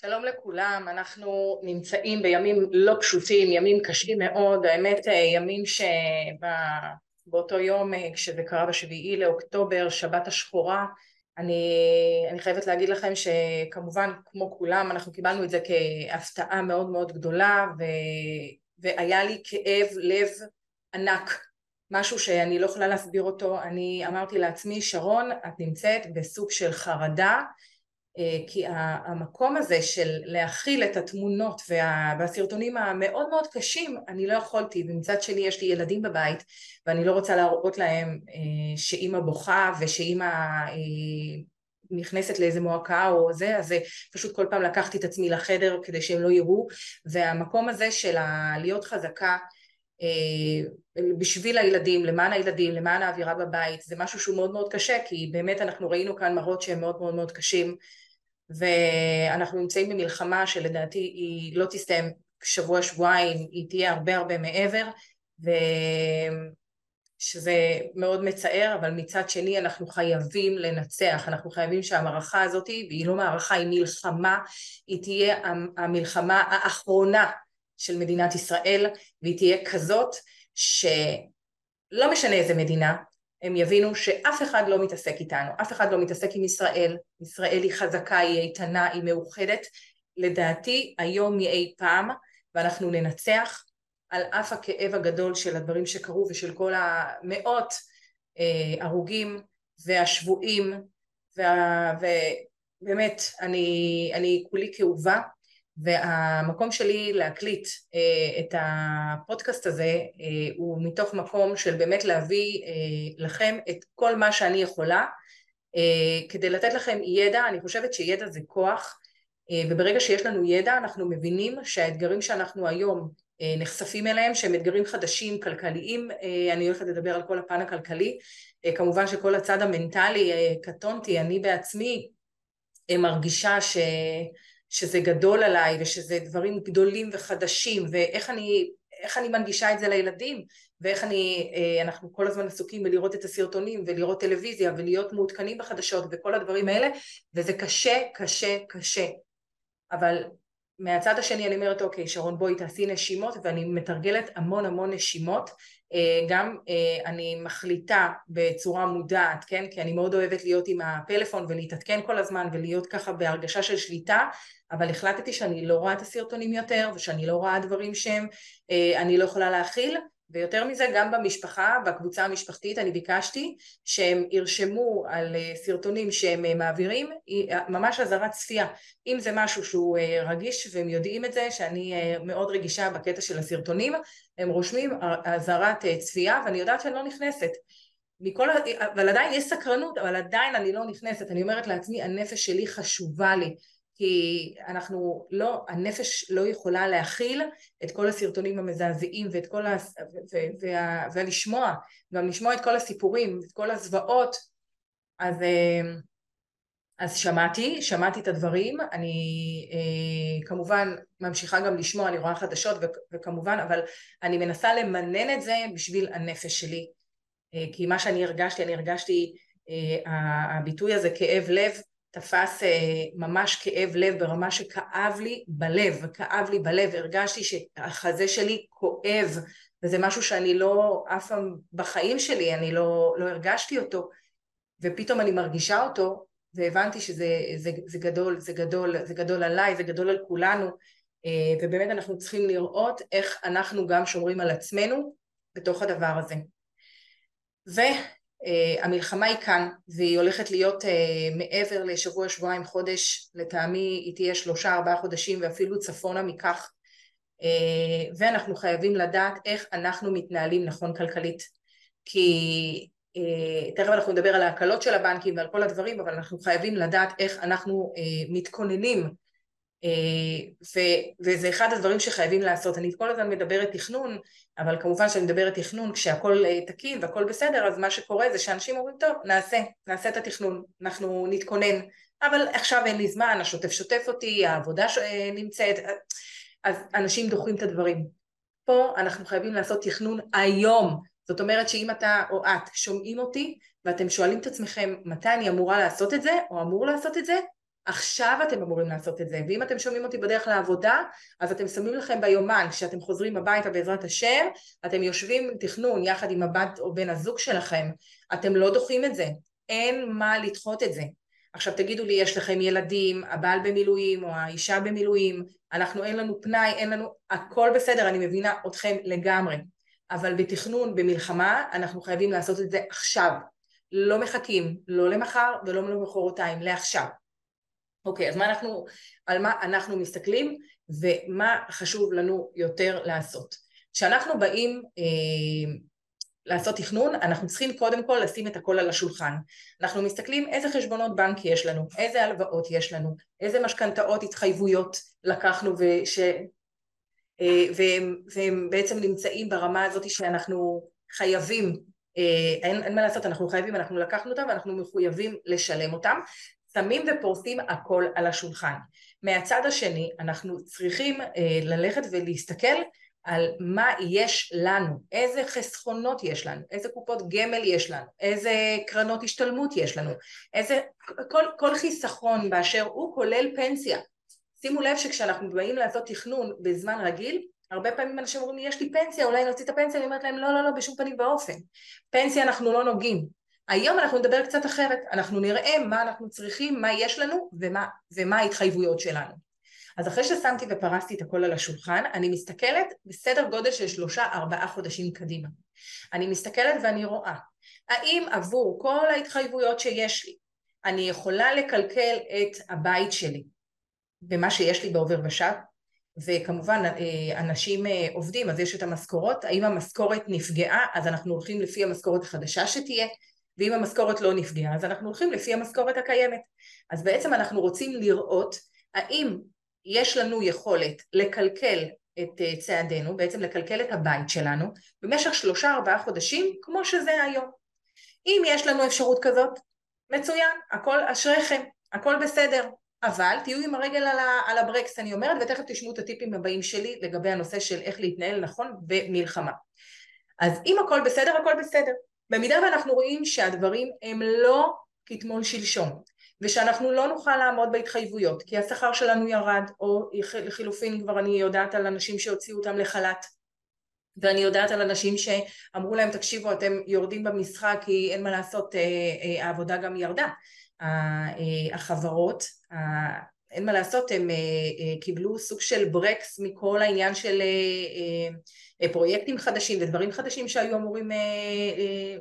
שלום לכולם, אנחנו נמצאים בימים לא פשוטים, ימים קשים מאוד, האמת ימים שבאותו יום כשזה קרה בשביעי לאוקטובר, שבת השחורה, אני, אני חייבת להגיד לכם שכמובן כמו כולם אנחנו קיבלנו את זה כהפתעה מאוד מאוד גדולה ו, והיה לי כאב לב ענק, משהו שאני לא יכולה להסביר אותו, אני אמרתי לעצמי שרון את נמצאת בסוג של חרדה אה, כי המקום הזה של להכיל את התמונות וה, והסרטונים המאוד מאוד קשים אני לא יכולתי ומצד שני יש לי ילדים בבית ואני לא רוצה להראות להם אה, שאימא בוכה ושאימא אה, נכנסת לאיזה מועקה או זה אז פשוט כל פעם לקחתי את עצמי לחדר כדי שהם לא יראו. והמקום הזה של להיות חזקה בשביל הילדים, למען הילדים, למען האווירה בבית, זה משהו שהוא מאוד מאוד קשה כי באמת אנחנו ראינו כאן מראות שהם מאוד מאוד מאוד קשים ואנחנו נמצאים במלחמה שלדעתי היא לא תסתיים שבוע שבועיים, היא תהיה הרבה הרבה מעבר ושזה מאוד מצער אבל מצד שני אנחנו חייבים לנצח, אנחנו חייבים שהמערכה הזאת, והיא לא מערכה, היא מלחמה, היא תהיה המלחמה האחרונה של מדינת ישראל והיא תהיה כזאת שלא משנה איזה מדינה, הם יבינו שאף אחד לא מתעסק איתנו, אף אחד לא מתעסק עם ישראל, ישראל היא חזקה, היא איתנה, היא מאוחדת, לדעתי היום מאי פעם ואנחנו ננצח על אף הכאב הגדול של הדברים שקרו ושל כל המאות אה, הרוגים והשבויים וה, ובאמת אני, אני כולי כאובה והמקום שלי להקליט אה, את הפודקאסט הזה אה, הוא מתוך מקום של באמת להביא אה, לכם את כל מה שאני יכולה כדי לתת לכם ידע, אני חושבת שידע זה כוח וברגע שיש לנו ידע אנחנו מבינים שהאתגרים שאנחנו היום נחשפים אליהם שהם אתגרים חדשים, כלכליים, אני הולכת לדבר על כל הפן הכלכלי, כמובן שכל הצד המנטלי קטונתי, אני בעצמי מרגישה ש... שזה גדול עליי ושזה דברים גדולים וחדשים ואיך אני, אני מנגישה את זה לילדים ואיך אני, אה, אנחנו כל הזמן עסוקים בלראות את הסרטונים ולראות טלוויזיה ולהיות מעודכנים בחדשות וכל הדברים האלה וזה קשה, קשה, קשה. אבל מהצד השני אני אומרת אוקיי שרון בואי תעשי נשימות ואני מתרגלת המון המון נשימות גם אה, אני מחליטה בצורה מודעת כן? כי אני מאוד אוהבת להיות עם הפלאפון ולהתעדכן כל הזמן ולהיות ככה בהרגשה של שליטה אבל החלטתי שאני לא רואה את הסרטונים יותר ושאני לא רואה דברים שהם אה, אני לא יכולה להכיל ויותר מזה גם במשפחה, בקבוצה המשפחתית אני ביקשתי שהם ירשמו על אה, סרטונים שהם אה, מעבירים. ממש אזהרת צפייה. אם זה משהו שהוא רגיש והם יודעים את זה שאני מאוד רגישה בקטע של הסרטונים הם רושמים אזהרת צפייה ואני יודעת שאני לא נכנסת. מכל, אבל עדיין יש סקרנות אבל עדיין אני לא נכנסת. אני אומרת לעצמי הנפש שלי חשובה לי כי אנחנו לא, הנפש לא יכולה להכיל את כל הסרטונים המזעזעים ואת כל ה... וה... ולשמוע, גם לשמוע את כל הסיפורים, את כל הזוועות, אז, אה, אז שמעתי, שמעתי את הדברים, אני אה, כמובן ממשיכה גם לשמוע, אני רואה חדשות וכמובן, אבל אני מנסה למנן את זה בשביל הנפש שלי, אה, כי מה שאני הרגשתי, אני הרגשתי הביטוי הזה כאב לב תפס אה, ממש כאב לב ברמה שכאב לי בלב, כאב לי בלב, הרגשתי שהחזה שלי כואב וזה משהו שאני לא, אף פעם בחיים שלי אני לא, לא הרגשתי אותו. ופתאום אני מרגישה אותו והבנתי שזה זה, זה גדול, זה גדול, זה גדול עליי, זה גדול על כולנו. אה, ובאמת אנחנו צריכים לראות איך אנחנו גם שומרים על עצמנו בתוך הדבר הזה. ו... Uh, המלחמה היא כאן והיא הולכת להיות uh, מעבר לשבוע שבועיים חודש לטעמי היא תהיה שלושה ארבעה חודשים ואפילו צפונה מכך. uh, ואנחנו חייבים לדעת איך אנחנו מתנהלים נכון כלכלית. כי תכף אנחנו נדבר על ההקלות של הבנקים ועל כל הדברים אבל אנחנו חייבים לדעת איך אנחנו מתכוננים אה, ו, וזה אחד הדברים שחייבים לעשות. אני כל הזמן מדברת תכנון, אבל כמובן שאני מדברת תכנון כשהכול אה, תקין והכל בסדר, אז מה שקורה זה שאנשים אומרים, טוב, נעשה, נעשה את התכנון, אנחנו נתכונן, אבל עכשיו אין לי זמן, השוטף שוטף אותי, העבודה ש... אה, נמצאת, אז אנשים דוחים את הדברים. פה אנחנו חייבים לעשות תכנון היום, זאת אומרת שאם אתה או את שומעים אותי ואתם שואלים את עצמכם מתי אני אמורה לעשות את זה או אמור לעשות את זה, עכשיו אתם אמורים לעשות את זה, ואם אתם שומעים אותי בדרך לעבודה, אז אתם שמים לכם ביומן, כשאתם חוזרים הביתה בעזרת השם, אתם יושבים עם תכנון יחד עם הבת או בן הזוג שלכם, אתם לא דוחים את זה, אין מה לדחות את זה. עכשיו תגידו לי, יש לכם ילדים, הבעל במילואים או האישה במילואים, אנחנו אין לנו פנאי, אין לנו, הכל בסדר, אני מבינה אתכם לגמרי, אבל בתכנון, במלחמה, אנחנו חייבים לעשות את זה עכשיו. לא מחכים, לא למחר ולא למחרתיים, לעכשיו. אוקיי, אז מה אנחנו, על מה אנחנו מסתכלים ומה חשוב לנו יותר לעשות. כשאנחנו באים אה, לעשות תכנון, אנחנו צריכים קודם כל לשים את הכל על השולחן. אנחנו מסתכלים איזה חשבונות בנק יש לנו, איזה הלוואות יש לנו, איזה משכנתאות, התחייבויות לקחנו וש... אה, והם, והם בעצם נמצאים ברמה הזאת שאנחנו חייבים, אה, אין, אין מה לעשות, אנחנו חייבים, אנחנו לקחנו אותם ואנחנו מחויבים לשלם אותם. שמים ופורסים הכל על השולחן. מהצד השני אנחנו צריכים אה, ללכת ולהסתכל על מה יש לנו, איזה חסכונות יש לנו, איזה קופות גמל יש לנו, איזה קרנות השתלמות יש לנו, איזה, כל, כל חיסכון באשר הוא כולל פנסיה. שימו לב שכשאנחנו באים לעשות תכנון בזמן רגיל, הרבה פעמים אנשים אומרים לי יש לי פנסיה, אולי נוציא את הפנסיה, אני אומרת להם לא לא לא בשום פנים ואופן, פנסיה אנחנו לא נוגעים, היום אנחנו נדבר קצת אחרת, אנחנו נראה מה אנחנו צריכים, מה יש לנו ומה, ומה ההתחייבויות שלנו. אז אחרי ששמתי ופרסתי את הכל על השולחן, אני מסתכלת בסדר גודל של שלושה ארבעה חודשים קדימה. אני מסתכלת ואני רואה, האם עבור כל ההתחייבויות שיש לי, אני יכולה לקלקל את הבית שלי במה שיש לי בעובר ושב? וכמובן אה, אנשים אה, עובדים אז יש את המשכורות, האם המשכורת נפגעה אז אנחנו הולכים לפי המשכורת החדשה שתהיה, ואם המשכורת לא נפגעה אז אנחנו הולכים לפי המשכורת הקיימת. אז בעצם אנחנו רוצים לראות האם יש לנו יכולת לקלקל את אה, צעדינו, בעצם לקלקל את הבית שלנו במשך שלושה ארבעה חודשים כמו שזה היום. אם יש לנו אפשרות כזאת, מצוין, הכל אשריכם, הכל בסדר, אבל תהיו עם הרגל על, ה, על הברקס אני אומרת ותכף תשמעו את הטיפים הבאים שלי לגבי הנושא של איך להתנהל נכון במלחמה. אז אם הכל בסדר, הכל בסדר. במידה ואנחנו רואים שהדברים הם לא כתמול שלשום ושאנחנו לא נוכל לעמוד בהתחייבויות כי השכר שלנו ירד או לחילופין כבר אני יודעת על אנשים שהוציאו אותם לחל"ת ואני יודעת על אנשים שאמרו להם תקשיבו אתם יורדים במשחק כי אין מה לעשות אה, אה, העבודה גם ירדה. אה, החברות אין מה לעשות הם קיבלו סוג של ברקס מכל העניין של פרויקטים חדשים ודברים חדשים שהיו אמורים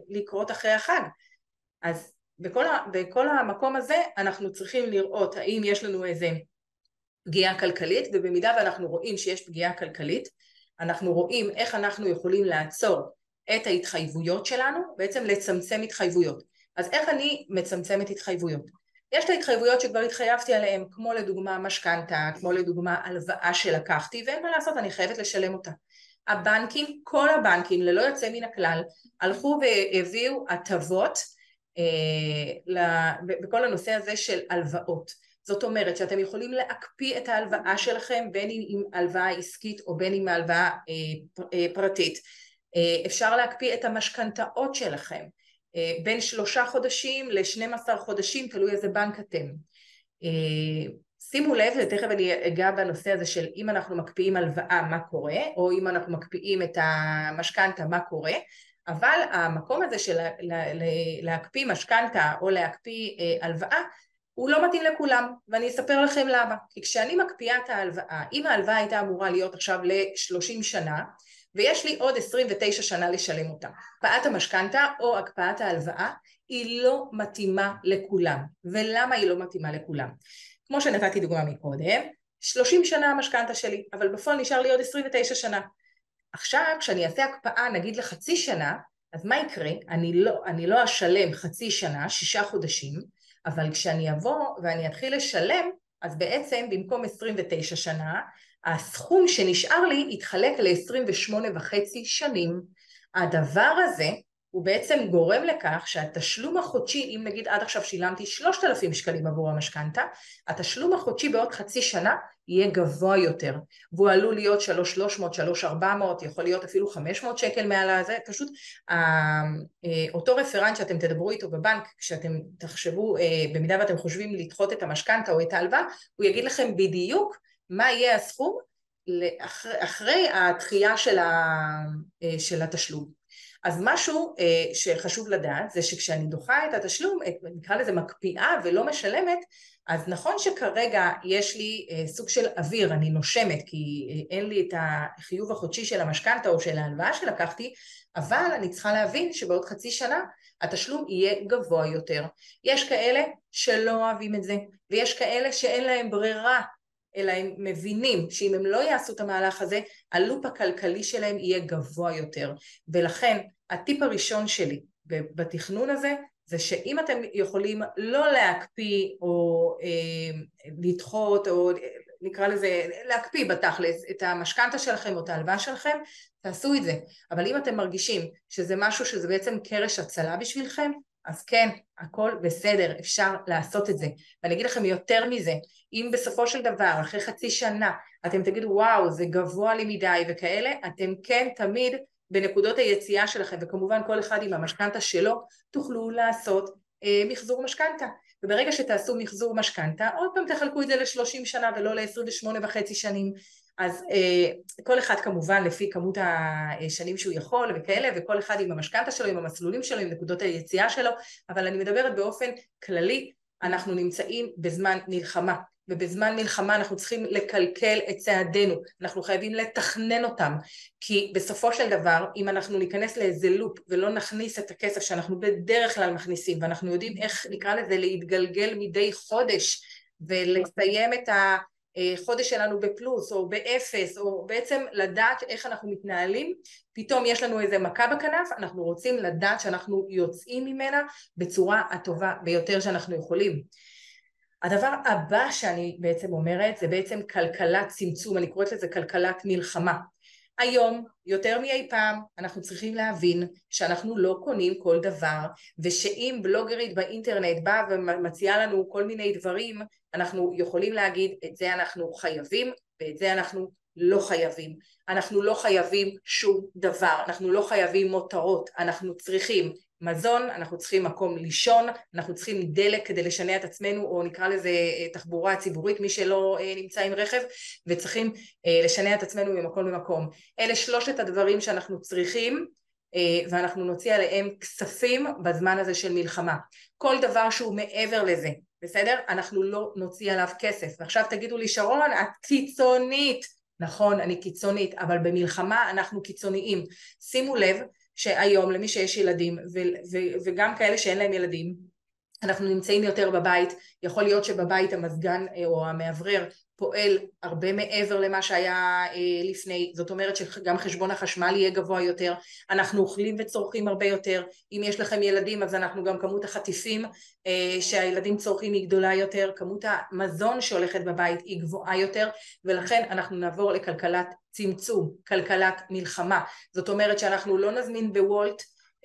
לקרות אחרי החג אז בכל, ה, בכל המקום הזה אנחנו צריכים לראות האם יש לנו איזה פגיעה כלכלית ובמידה ואנחנו רואים שיש פגיעה כלכלית אנחנו רואים איך אנחנו יכולים לעצור את ההתחייבויות שלנו, בעצם לצמצם התחייבויות. אז איך אני מצמצמת התחייבויות? יש את ההתחייבויות שכבר התחייבתי עליהן, כמו לדוגמה משכנתה, כמו לדוגמה הלוואה שלקחתי, ואין מה לעשות, אני חייבת לשלם אותה. הבנקים, כל הבנקים, ללא יוצא מן הכלל, הלכו והביאו הטבות אה, בכל הנושא הזה של הלוואות. זאת אומרת שאתם יכולים להקפיא את ההלוואה שלכם בין אם עם הלוואה עסקית או בין אם הלוואה אה, אה, פרטית. אפשר להקפיא את המשכנתאות שלכם בין שלושה חודשים לשנים עשר חודשים, תלוי איזה בנק אתם. שימו לב, ותכף אני אגע בנושא הזה של אם אנחנו מקפיאים הלוואה מה קורה, או אם אנחנו מקפיאים את המשכנתה מה קורה, אבל המקום הזה של להקפיא משכנתה או להקפיא אה, הלוואה הוא לא מתאים לכולם ואני אספר לכם למה. כי כשאני מקפיאה את ההלוואה אם ההלוואה הייתה אמורה להיות עכשיו ל-30 שנה ויש לי עוד 29 שנה לשלם אותה הקפאת המשכנתה או הקפאת ההלוואה היא לא מתאימה לכולם. ולמה היא לא מתאימה לכולם כמו שנתתי דוגמה מקודם 30 שנה המשכנתה שלי אבל בפועל נשאר לי עוד 29 שנה עכשיו כשאני אעשה הקפאה נגיד לחצי שנה, אז מה יקרה? אני לא, אני לא אשלם חצי שנה, שישה חודשים, אבל כשאני אבוא ואני אתחיל לשלם, אז בעצם במקום 29 שנה, הסכום שנשאר לי יתחלק ל-28 וחצי שנים. הדבר הזה הוא בעצם גורם לכך שהתשלום החודשי, אם נגיד עד עכשיו שילמתי 3,000 שקלים עבור המשכנתה, התשלום החודשי בעוד חצי שנה יהיה גבוה יותר, והוא עלול להיות 3,300, 3,400, יכול להיות אפילו 500 שקל מעל הזה, פשוט אה, אותו רפרנט שאתם תדברו איתו בבנק, כשאתם תחשבו, אה, במידה ואתם חושבים לדחות את המשכנתה או את ההלוואה, הוא יגיד לכם בדיוק מה יהיה הסכום אחרי אה, של התשלום. אז משהו אה, שחשוב לדעת זה שכשאני דוחה את התשלום, את, נקרא לזה מקפיאה ולא משלמת, אז נכון שכרגע יש לי אה, סוג של אוויר, אני נושמת כי אה, אין לי את החיוב החודשי של המשכנתה או של ההלוואה שלקחתי, אבל אני צריכה להבין שבעוד חצי שנה התשלום יהיה גבוה יותר. יש כאלה שלא אוהבים את זה, ויש כאלה שאין להם ברירה אלא הם מבינים שאם הם לא יעשו את המהלך הזה, הלופ הכלכלי שלהם יהיה גבוה יותר. ולכן הטיפ הראשון שלי בתכנון הזה זה שאם אתם יכולים לא להקפיא או אה, לדחות או נקרא לזה להקפיא בתכלס את המשכנתה שלכם או את ההלוואה שלכם, תעשו את זה. אבל אם אתם מרגישים שזה משהו שזה בעצם קרש הצלה בשבילכם, אז כן, הכל בסדר, אפשר לעשות את זה. ואני אגיד לכם יותר מזה, אם בסופו של דבר, אחרי חצי שנה, אתם תגידו וואו, זה גבוה לי מדי וכאלה, אתם כן תמיד בנקודות היציאה שלכם, וכמובן כל אחד עם המשכנתה שלו, תוכלו לעשות אה, מחזור משכנתה. וברגע שתעשו מחזור משכנתה, עוד פעם תחלקו את זה ל-30 שנה ולא ל-28 וחצי שנים. אז אה, כל אחד כמובן לפי כמות השנים שהוא יכול וכאלה, וכל אחד עם המשכנתה שלו, עם המסלולים שלו, עם נקודות היציאה שלו, אבל אני מדברת באופן כללי, אנחנו נמצאים בזמן מלחמה. ובזמן מלחמה אנחנו צריכים לקלקל את צעדינו, אנחנו חייבים לתכנן אותם, כי בסופו של דבר אם אנחנו ניכנס לאיזה לופ ולא נכניס את הכסף שאנחנו בדרך כלל מכניסים ואנחנו יודעים איך נקרא לזה להתגלגל מדי חודש ולסיים את החודש שלנו בפלוס או באפס או בעצם לדעת איך אנחנו מתנהלים, פתאום יש לנו איזה מכה בכנף, אנחנו רוצים לדעת שאנחנו יוצאים ממנה בצורה הטובה ביותר שאנחנו יכולים. הדבר הבא שאני בעצם אומרת זה בעצם כלכלת צמצום, אני קוראת לזה כלכלת מלחמה. היום, יותר מאי פעם, אנחנו צריכים להבין שאנחנו לא קונים כל דבר, ושאם בלוגרית באינטרנט באה ומציעה לנו כל מיני דברים, אנחנו יכולים להגיד את זה אנחנו חייבים ואת זה אנחנו לא חייבים. אנחנו לא חייבים שום דבר, אנחנו לא חייבים מותרות, אנחנו צריכים מזון, אנחנו צריכים מקום לישון, אנחנו צריכים דלק כדי לשנע את עצמנו, או נקרא לזה אה, תחבורה ציבורית, מי שלא אה, נמצא עם רכב, וצריכים אה, לשנע את עצמנו ממקום למקום. אלה שלושת הדברים שאנחנו צריכים, ואנחנו נוציא עליהם כספים בזמן הזה של מלחמה. כל דבר שהוא מעבר לזה, בסדר? אנחנו לא נוציא עליו כסף. ועכשיו תגידו לי, שרון, את קיצונית. נכון, אני קיצונית, אבל במלחמה אנחנו קיצוניים. שימו לב שהיום למי שיש ילדים ו- ו- וגם כאלה שאין להם ילדים אנחנו נמצאים יותר בבית, יכול להיות שבבית המזגן אה, או המאוורר פועל הרבה מעבר למה שהיה אה, לפני, זאת אומרת שגם חשבון החשמל יהיה גבוה יותר, אנחנו אוכלים וצורכים הרבה יותר, אם יש לכם ילדים אז אנחנו גם כמות החטיפים אה, שהילדים צורכים היא גדולה יותר, כמות המזון שהולכת בבית היא גבוהה יותר ולכן אנחנו נעבור לכלכלת צמצום, כלכלת מלחמה, זאת אומרת שאנחנו לא נזמין בוולט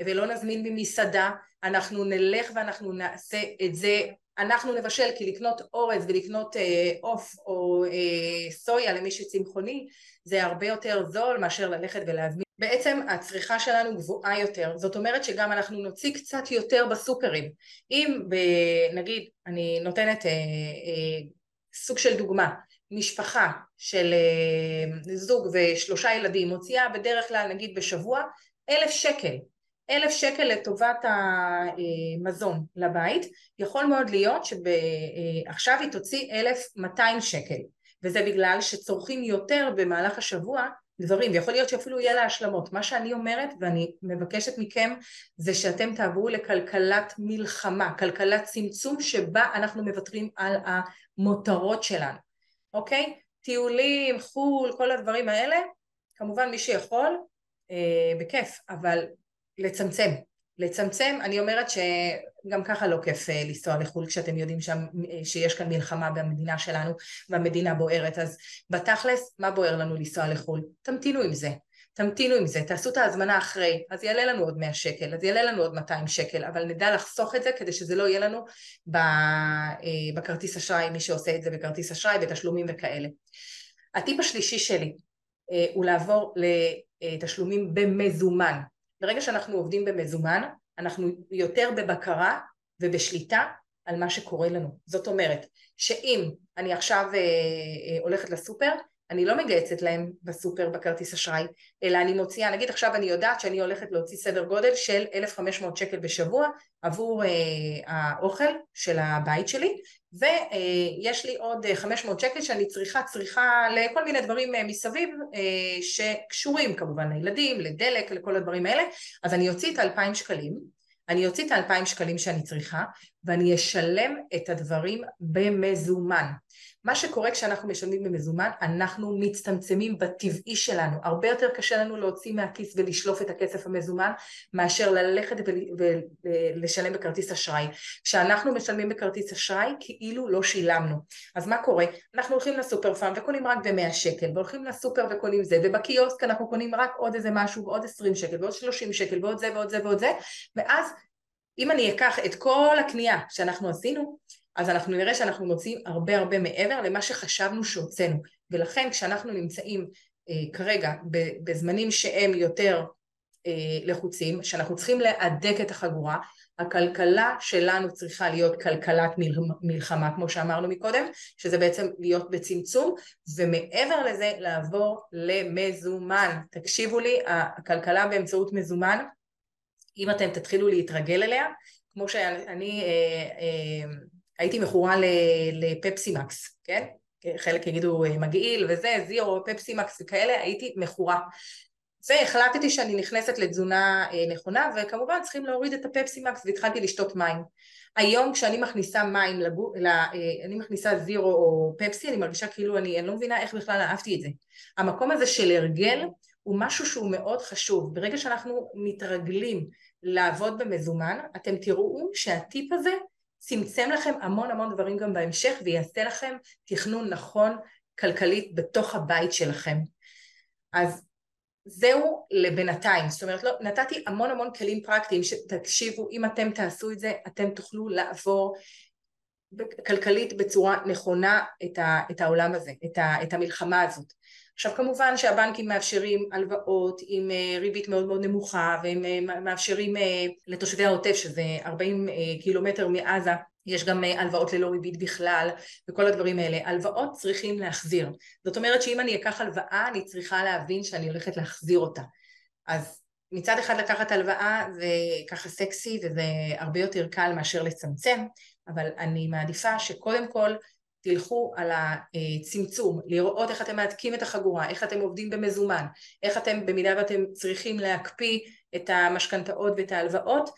ולא נזמין ממסעדה, אנחנו נלך ואנחנו נעשה את זה אנחנו נבשל כי לקנות אורז ולקנות אה, עוף אה, או אה, סויה למי שצמחוני זה הרבה יותר זול מאשר ללכת ולהזמין. בעצם הצריכה שלנו גבוהה יותר, זאת אומרת שגם אנחנו נוציא קצת יותר בסופרים. אם ב, נגיד, אני נותנת אה, אה, סוג של דוגמה, משפחה של אה, זוג ושלושה ילדים מוציאה בדרך כלל נגיד בשבוע אלף שקל אלף שקל לטובת המזון לבית, יכול מאוד להיות שעכשיו היא תוציא אלף מאתיים שקל וזה בגלל שצורכים יותר במהלך השבוע דברים, ויכול להיות שאפילו יהיה לה השלמות. מה שאני אומרת ואני מבקשת מכם זה שאתם תעברו לכלכלת מלחמה, כלכלת צמצום שבה אנחנו מוותרים על המותרות שלנו, אוקיי? טיולים, חו"ל, כל הדברים האלה, כמובן מי שיכול, אה, בכיף, אבל לצמצם. לצמצם, אני אומרת שגם ככה לא כיף אה, לנסוע לחו"ל כשאתם יודעים שם, אה, שיש כאן מלחמה במדינה שלנו והמדינה בוערת, אז בתכלס, מה בוער לנו לנסוע לחו"ל? תמתינו עם זה. תמתינו עם זה, תעשו את ההזמנה אחרי, אז יעלה לנו עוד 100 שקל, אז יעלה לנו עוד 200 שקל, אבל נדע לחסוך את זה כדי שזה לא יהיה לנו אה, בכרטיס אשראי, מי שעושה את זה בכרטיס אשראי, בתשלומים וכאלה. הטיפ השלישי שלי הוא לעבור לתשלומים במזומן. ברגע שאנחנו עובדים במזומן, אנחנו יותר בבקרה ובשליטה על מה שקורה לנו. זאת אומרת, שאם אני עכשיו אה, אה, הולכת לסופר, אני לא מגייצת להם בסופר בכרטיס אשראי, אלא אני מוציאה, נגיד עכשיו אני יודעת שאני הולכת להוציא סדר גודל של 1,500 שקל בשבוע עבור אה, האוכל של הבית שלי, ויש לי עוד 500 שקל שאני צריכה, צריכה לכל מיני דברים אה, מסביב אה, שקשורים כמובן לילדים, לדלק, לכל הדברים האלה, אז אני אוציא את ה-2,000 שקלים, אני אוציא את ה-2,000 שקלים שאני צריכה ואני אשלם את הדברים במזומן. מה שקורה כשאנחנו משלמים במזומן, אנחנו מצטמצמים בטבעי שלנו. הרבה יותר קשה לנו להוציא מהכיס ולשלוף את הכסף המזומן, מאשר ללכת ולשלם בכרטיס אשראי. כשאנחנו משלמים בכרטיס אשראי, כאילו לא שילמנו. אז מה קורה? אנחנו הולכים לסופר פארם וקונים רק ב-100 שקל, והולכים לסופר וקונים זה, ובקיוסק אנחנו קונים רק עוד איזה משהו, ועוד 20 שקל, ועוד 30 שקל, ועוד זה ועוד זה ועוד זה, ואז אם אני אקח את כל הקנייה שאנחנו עשינו, אז אנחנו נראה שאנחנו מוצאים הרבה הרבה מעבר למה שחשבנו שהוצאנו ולכן כשאנחנו נמצאים אה, כרגע בזמנים שהם יותר אה, לחוצים, שאנחנו צריכים להדק את החגורה, הכלכלה שלנו צריכה להיות כלכלת מלחמה כמו שאמרנו מקודם, שזה בעצם להיות בצמצום ומעבר לזה לעבור למזומן. תקשיבו לי, הכלכלה באמצעות מזומן, אם אתם תתחילו להתרגל אליה, כמו שאני אה, אה, הייתי מכורה לפפסימקס, כן? חלק יגידו אה, מגעיל וזה, זירו, פפסימקס וכאלה, הייתי מכורה. והחלטתי שאני נכנסת לתזונה אה, נכונה, וכמובן צריכים להוריד את הפפסימקס והתחלתי לשתות מים. היום כשאני מכניסה מים, לגו, לה, אה, אני מכניסה זירו או פפסי, אני מרגישה כאילו אני, אני לא מבינה איך בכלל אהבתי את זה. המקום הזה של הרגל הוא משהו שהוא מאוד חשוב. ברגע שאנחנו מתרגלים לעבוד במזומן, אתם תראו שהטיפ הזה צמצם לכם המון המון דברים גם בהמשך ויעשה לכם תכנון נכון כלכלית בתוך הבית שלכם. אז זהו לבינתיים, זאת אומרת לא, נתתי המון המון כלים פרקטיים שתקשיבו אם אתם תעשו את זה אתם תוכלו לעבור כלכלית בצורה נכונה את, ה, את העולם הזה, את, ה, את המלחמה הזאת. עכשיו כמובן שהבנקים מאפשרים הלוואות עם אה, ריבית מאוד מאוד נמוכה והם אה, מאפשרים אה, לתושבי העוטף שזה 40 קילומטר מעזה יש גם הלוואות ללא ריבית בכלל וכל הדברים האלה. הלוואות צריכים להחזיר. זאת אומרת שאם אני אקח הלוואה אני צריכה להבין שאני הולכת להחזיר אותה. אז מצד אחד לקחת הלוואה זה ככה סקסי וזה הרבה יותר קל מאשר לצמצם, אבל אני מעדיפה שקודם כל תלכו על הצמצום, לראות איך אתם מהדקים את החגורה, איך אתם עובדים במזומן, איך אתם במידה ואתם צריכים להקפיא את המשכנתאות ואת ההלוואות,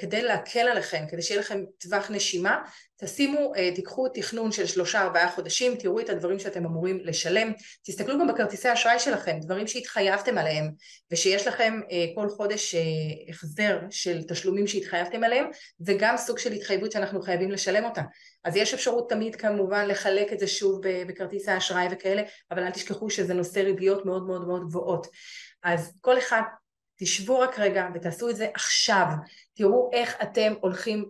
כדי להקל עליכם, כדי שיהיה לכם טווח נשימה, תשימו, אה, תיקחו תכנון של שלושה ארבעה חודשים, תראו את הדברים שאתם אמורים לשלם, תסתכלו גם בכרטיסי האשראי שלכם, דברים שהתחייבתם עליהם ושיש לכם אה, כל חודש החזר של תשלומים שהתחייבתם עליהם, זה גם סוג של התחייבות שאנחנו חייבים לשלם אותה. אז יש אפשרות תמיד כמובן לחלק את זה שוב בכרטיס האשראי וכאלה, אבל אל תשכחו שזה נושא ריביות מאוד מאוד מאוד גבוהות. אז כל אחד תשבו רק רגע ותעשו את זה עכשיו, תראו איך אתם הולכים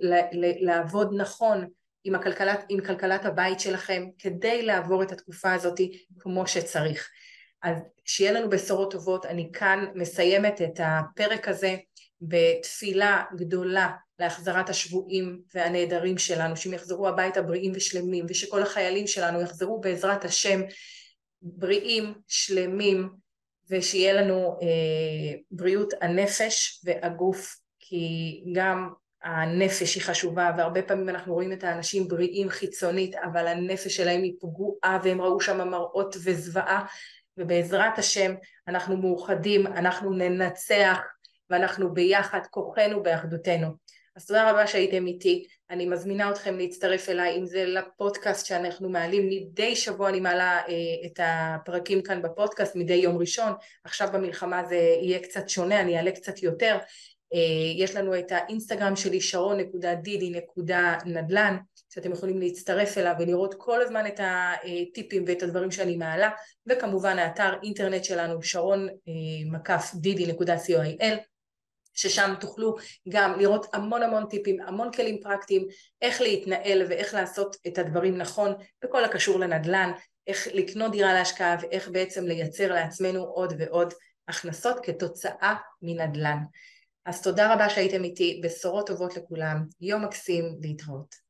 לעבוד נכון עם, הכלכלת, עם כלכלת הבית שלכם כדי לעבור את התקופה הזאת כמו שצריך. אז שיהיה לנו בשורות טובות, אני כאן מסיימת את הפרק הזה בתפילה גדולה להחזרת השבויים והנעדרים שלנו, שהם יחזרו הביתה בריאים ושלמים, ושכל החיילים שלנו יחזרו בעזרת השם בריאים, שלמים, ושיהיה לנו אה, בריאות הנפש והגוף, כי גם הנפש היא חשובה, והרבה פעמים אנחנו רואים את האנשים בריאים חיצונית, אבל הנפש שלהם היא פגועה, והם ראו שם מראות וזוועה, ובעזרת השם אנחנו מאוחדים, אנחנו ננצח, ואנחנו ביחד, כוחנו באחדותנו. אז תודה רבה שהייתם איתי, אני מזמינה אתכם להצטרף אליי, אם זה לפודקאסט שאנחנו מעלים, מדי שבוע אני מעלה אה, את הפרקים כאן בפודקאסט, מדי יום ראשון, עכשיו במלחמה זה יהיה קצת שונה, אני אעלה קצת יותר, יש לנו את האינסטגרם שלי שרון.דידי.נדל"ן שאתם יכולים להצטרף אליו ולראות כל הזמן את הטיפים ואת הדברים שאני מעלה. וכמובן האתר אינטרנט שלנו שרון מקף דידי.co.il ששם תוכלו גם לראות המון המון טיפים, המון כלים פרקטיים, איך להתנהל ואיך לעשות את הדברים נכון בכל הקשור לנדל"ן, איך לקנות דירה להשקעה ואיך בעצם לייצר לעצמנו עוד ועוד הכנסות כתוצאה מנדל"ן. אז תודה רבה שהייתם איתי, בשורות טובות לכולם, יום מקסים להתראות.